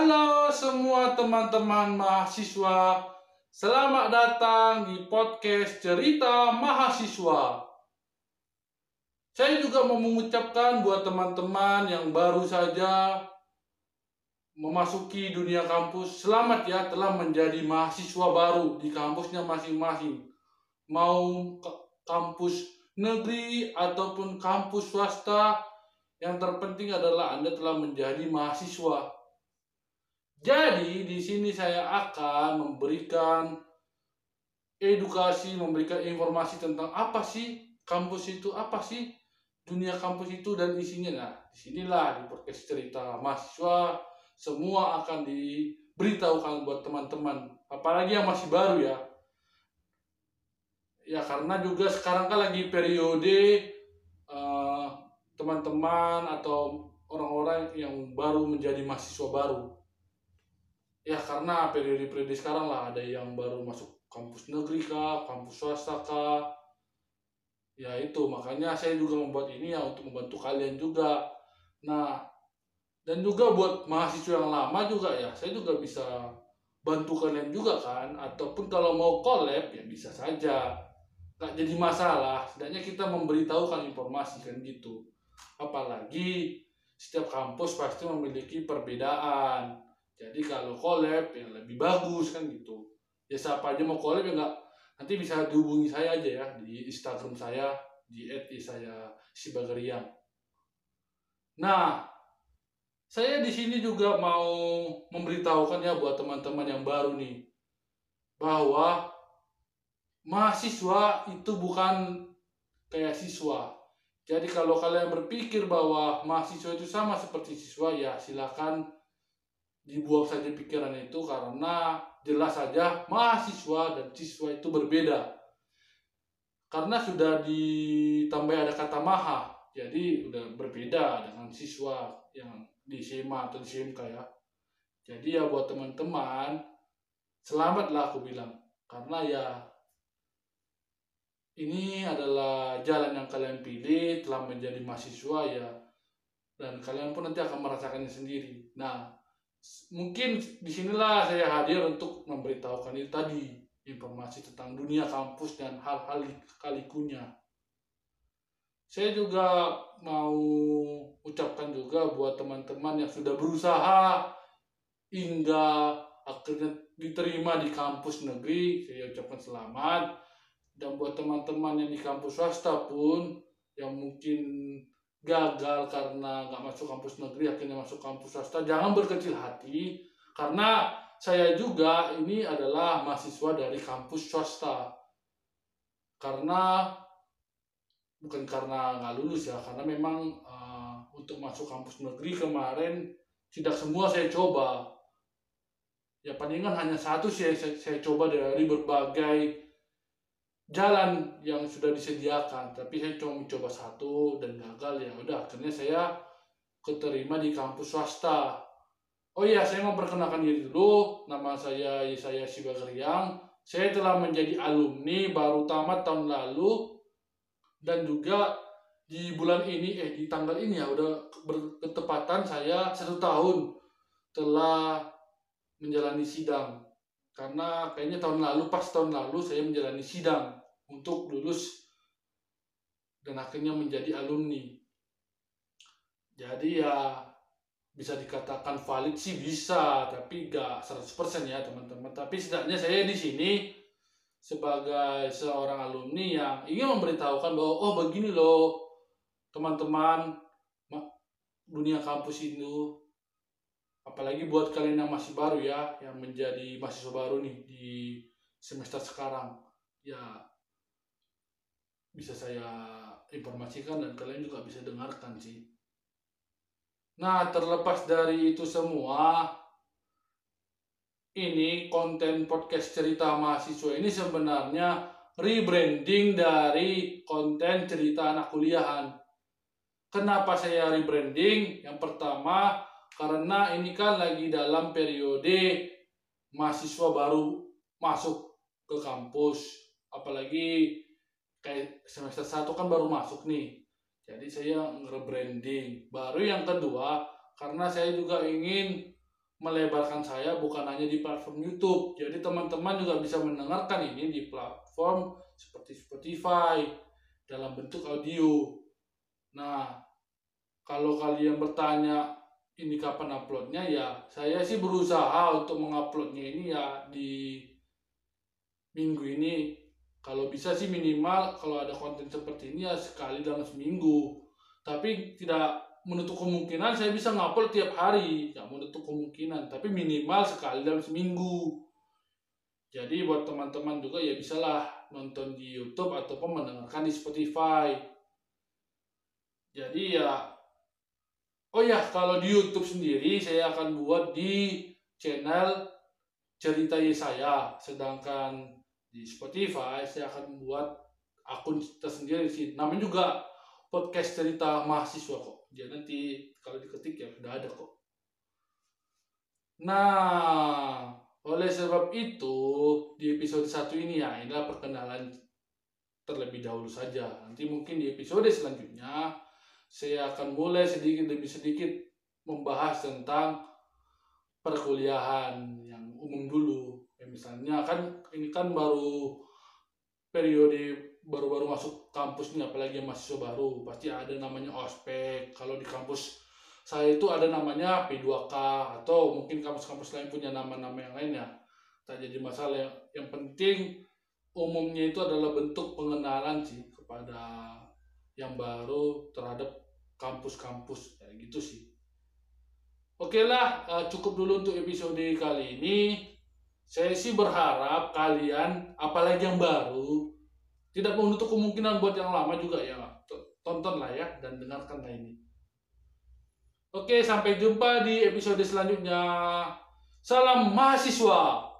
Halo semua teman-teman mahasiswa, selamat datang di podcast Cerita Mahasiswa. Saya juga mau mengucapkan buat teman-teman yang baru saja memasuki dunia kampus, selamat ya telah menjadi mahasiswa baru di kampusnya masing-masing. Mau kampus negeri ataupun kampus swasta, yang terpenting adalah Anda telah menjadi mahasiswa. Jadi di sini saya akan memberikan edukasi, memberikan informasi tentang apa sih kampus itu, apa sih dunia kampus itu dan isinya. Nah, di sinilah di podcast cerita mahasiswa semua akan diberitahukan buat teman-teman, apalagi yang masih baru ya. Ya karena juga sekarang kan lagi periode teman-teman atau orang-orang yang baru menjadi mahasiswa baru ya karena periode-periode sekarang lah ada yang baru masuk kampus negeri kah, kampus swasta kah. Ya itu. Makanya saya juga membuat ini ya untuk membantu kalian juga. Nah dan juga buat mahasiswa yang lama juga ya saya juga bisa bantu kalian juga kan. Ataupun kalau mau collab ya bisa saja. Nggak jadi masalah. Setidaknya kita memberitahukan informasi kan gitu. Apalagi setiap kampus pasti memiliki perbedaan jadi kalau collab yang lebih bagus kan gitu. Ya siapa aja mau collab ya nggak nanti bisa dihubungi saya aja ya di Instagram saya di saya si Bagariang nah saya di sini juga mau memberitahukan ya buat teman-teman yang baru nih bahwa mahasiswa itu bukan kayak siswa. Jadi kalau kalian berpikir bahwa mahasiswa itu sama seperti siswa ya silakan dibuang saja pikiran itu karena jelas saja mahasiswa dan siswa itu berbeda. Karena sudah ditambah ada kata maha, jadi udah berbeda dengan siswa yang di SMA atau di SMK ya. Jadi ya buat teman-teman, selamatlah aku bilang. Karena ya ini adalah jalan yang kalian pilih telah menjadi mahasiswa ya dan kalian pun nanti akan merasakannya sendiri. Nah, mungkin di sinilah saya hadir untuk memberitahukan itu tadi informasi tentang dunia kampus dan hal-hal kalikunya. Saya juga mau ucapkan juga buat teman-teman yang sudah berusaha hingga akhirnya diterima di kampus negeri, saya ucapkan selamat dan buat teman-teman yang di kampus swasta pun yang mungkin gagal karena nggak masuk kampus negeri akhirnya masuk kampus swasta. Jangan berkecil hati karena saya juga ini adalah mahasiswa dari kampus swasta. Karena bukan karena nggak lulus ya karena memang uh, untuk masuk kampus negeri kemarin tidak semua saya coba. Ya palingan hanya satu sih saya, saya coba dari berbagai jalan yang sudah disediakan tapi saya cuma mencoba satu dan gagal ya. Udah akhirnya saya keterima di kampus swasta. Oh iya saya mau perkenalkan diri dulu. Nama saya Yesaya Sibagariang saya telah menjadi alumni baru tamat tahun lalu. Dan juga di bulan ini eh di tanggal ini ya udah bertepatan saya satu tahun telah menjalani sidang. Karena kayaknya tahun lalu pas tahun lalu saya menjalani sidang untuk lulus dan akhirnya menjadi alumni. Jadi ya bisa dikatakan valid sih bisa, tapi gak 100% ya teman-teman. Tapi setidaknya saya di sini sebagai seorang alumni yang ingin memberitahukan bahwa oh begini loh teman-teman dunia kampus itu apalagi buat kalian yang masih baru ya yang menjadi mahasiswa baru nih di semester sekarang ya bisa saya informasikan dan kalian juga bisa dengarkan sih. Nah, terlepas dari itu semua, ini konten podcast cerita mahasiswa ini sebenarnya rebranding dari konten cerita anak kuliahan. Kenapa saya rebranding? Yang pertama, karena ini kan lagi dalam periode mahasiswa baru masuk ke kampus. Apalagi kayak semester satu kan baru masuk nih jadi saya nge-branding baru yang kedua karena saya juga ingin melebarkan saya bukan hanya di platform YouTube. Jadi teman-teman juga bisa mendengarkan ini di platform seperti Spotify dalam bentuk audio. Nah, kalau kalian bertanya ini kapan uploadnya ya saya sih berusaha untuk menguploadnya ini ya di minggu ini kalau bisa sih minimal kalau ada konten seperti ini ya sekali dalam seminggu. Tapi tidak menutup kemungkinan saya bisa ngupload tiap hari. Nggak menutup kemungkinan tapi minimal sekali dalam seminggu. Jadi buat teman-teman juga ya bisalah nonton di YouTube ataupun mendengarkan di Spotify. Jadi ya oh ya kalau di YouTube sendiri saya akan buat di channel cerita saya sedangkan di Spotify saya akan membuat akun tersendiri sih namanya juga podcast cerita mahasiswa kok. Jadi nanti kalau diketik ya sudah ada kok. Nah oleh sebab itu di episode satu ini ya inilah perkenalan terlebih dahulu saja. Nanti mungkin di episode selanjutnya saya akan mulai sedikit demi sedikit membahas tentang perkuliahan yang umum dulu ya, misalnya kan ini kan baru periode baru-baru masuk kampus nih apalagi yang mahasiswa baru pasti ada namanya ospek. Kalau di kampus saya itu ada namanya P2K atau mungkin kampus-kampus lain punya nama-nama yang lainnya tak jadi masalah. Yang, yang penting umumnya itu adalah bentuk pengenalan sih kepada yang baru terhadap kampus-kampus. Kayak gitu sih. Oke lah eh, cukup dulu untuk episode kali ini saya sih berharap kalian apalagi yang baru tidak menutup kemungkinan buat yang lama juga ya tonton lah ya dan dengarkan lah ini. Oke sampai jumpa di episode selanjutnya. Salam mahasiswa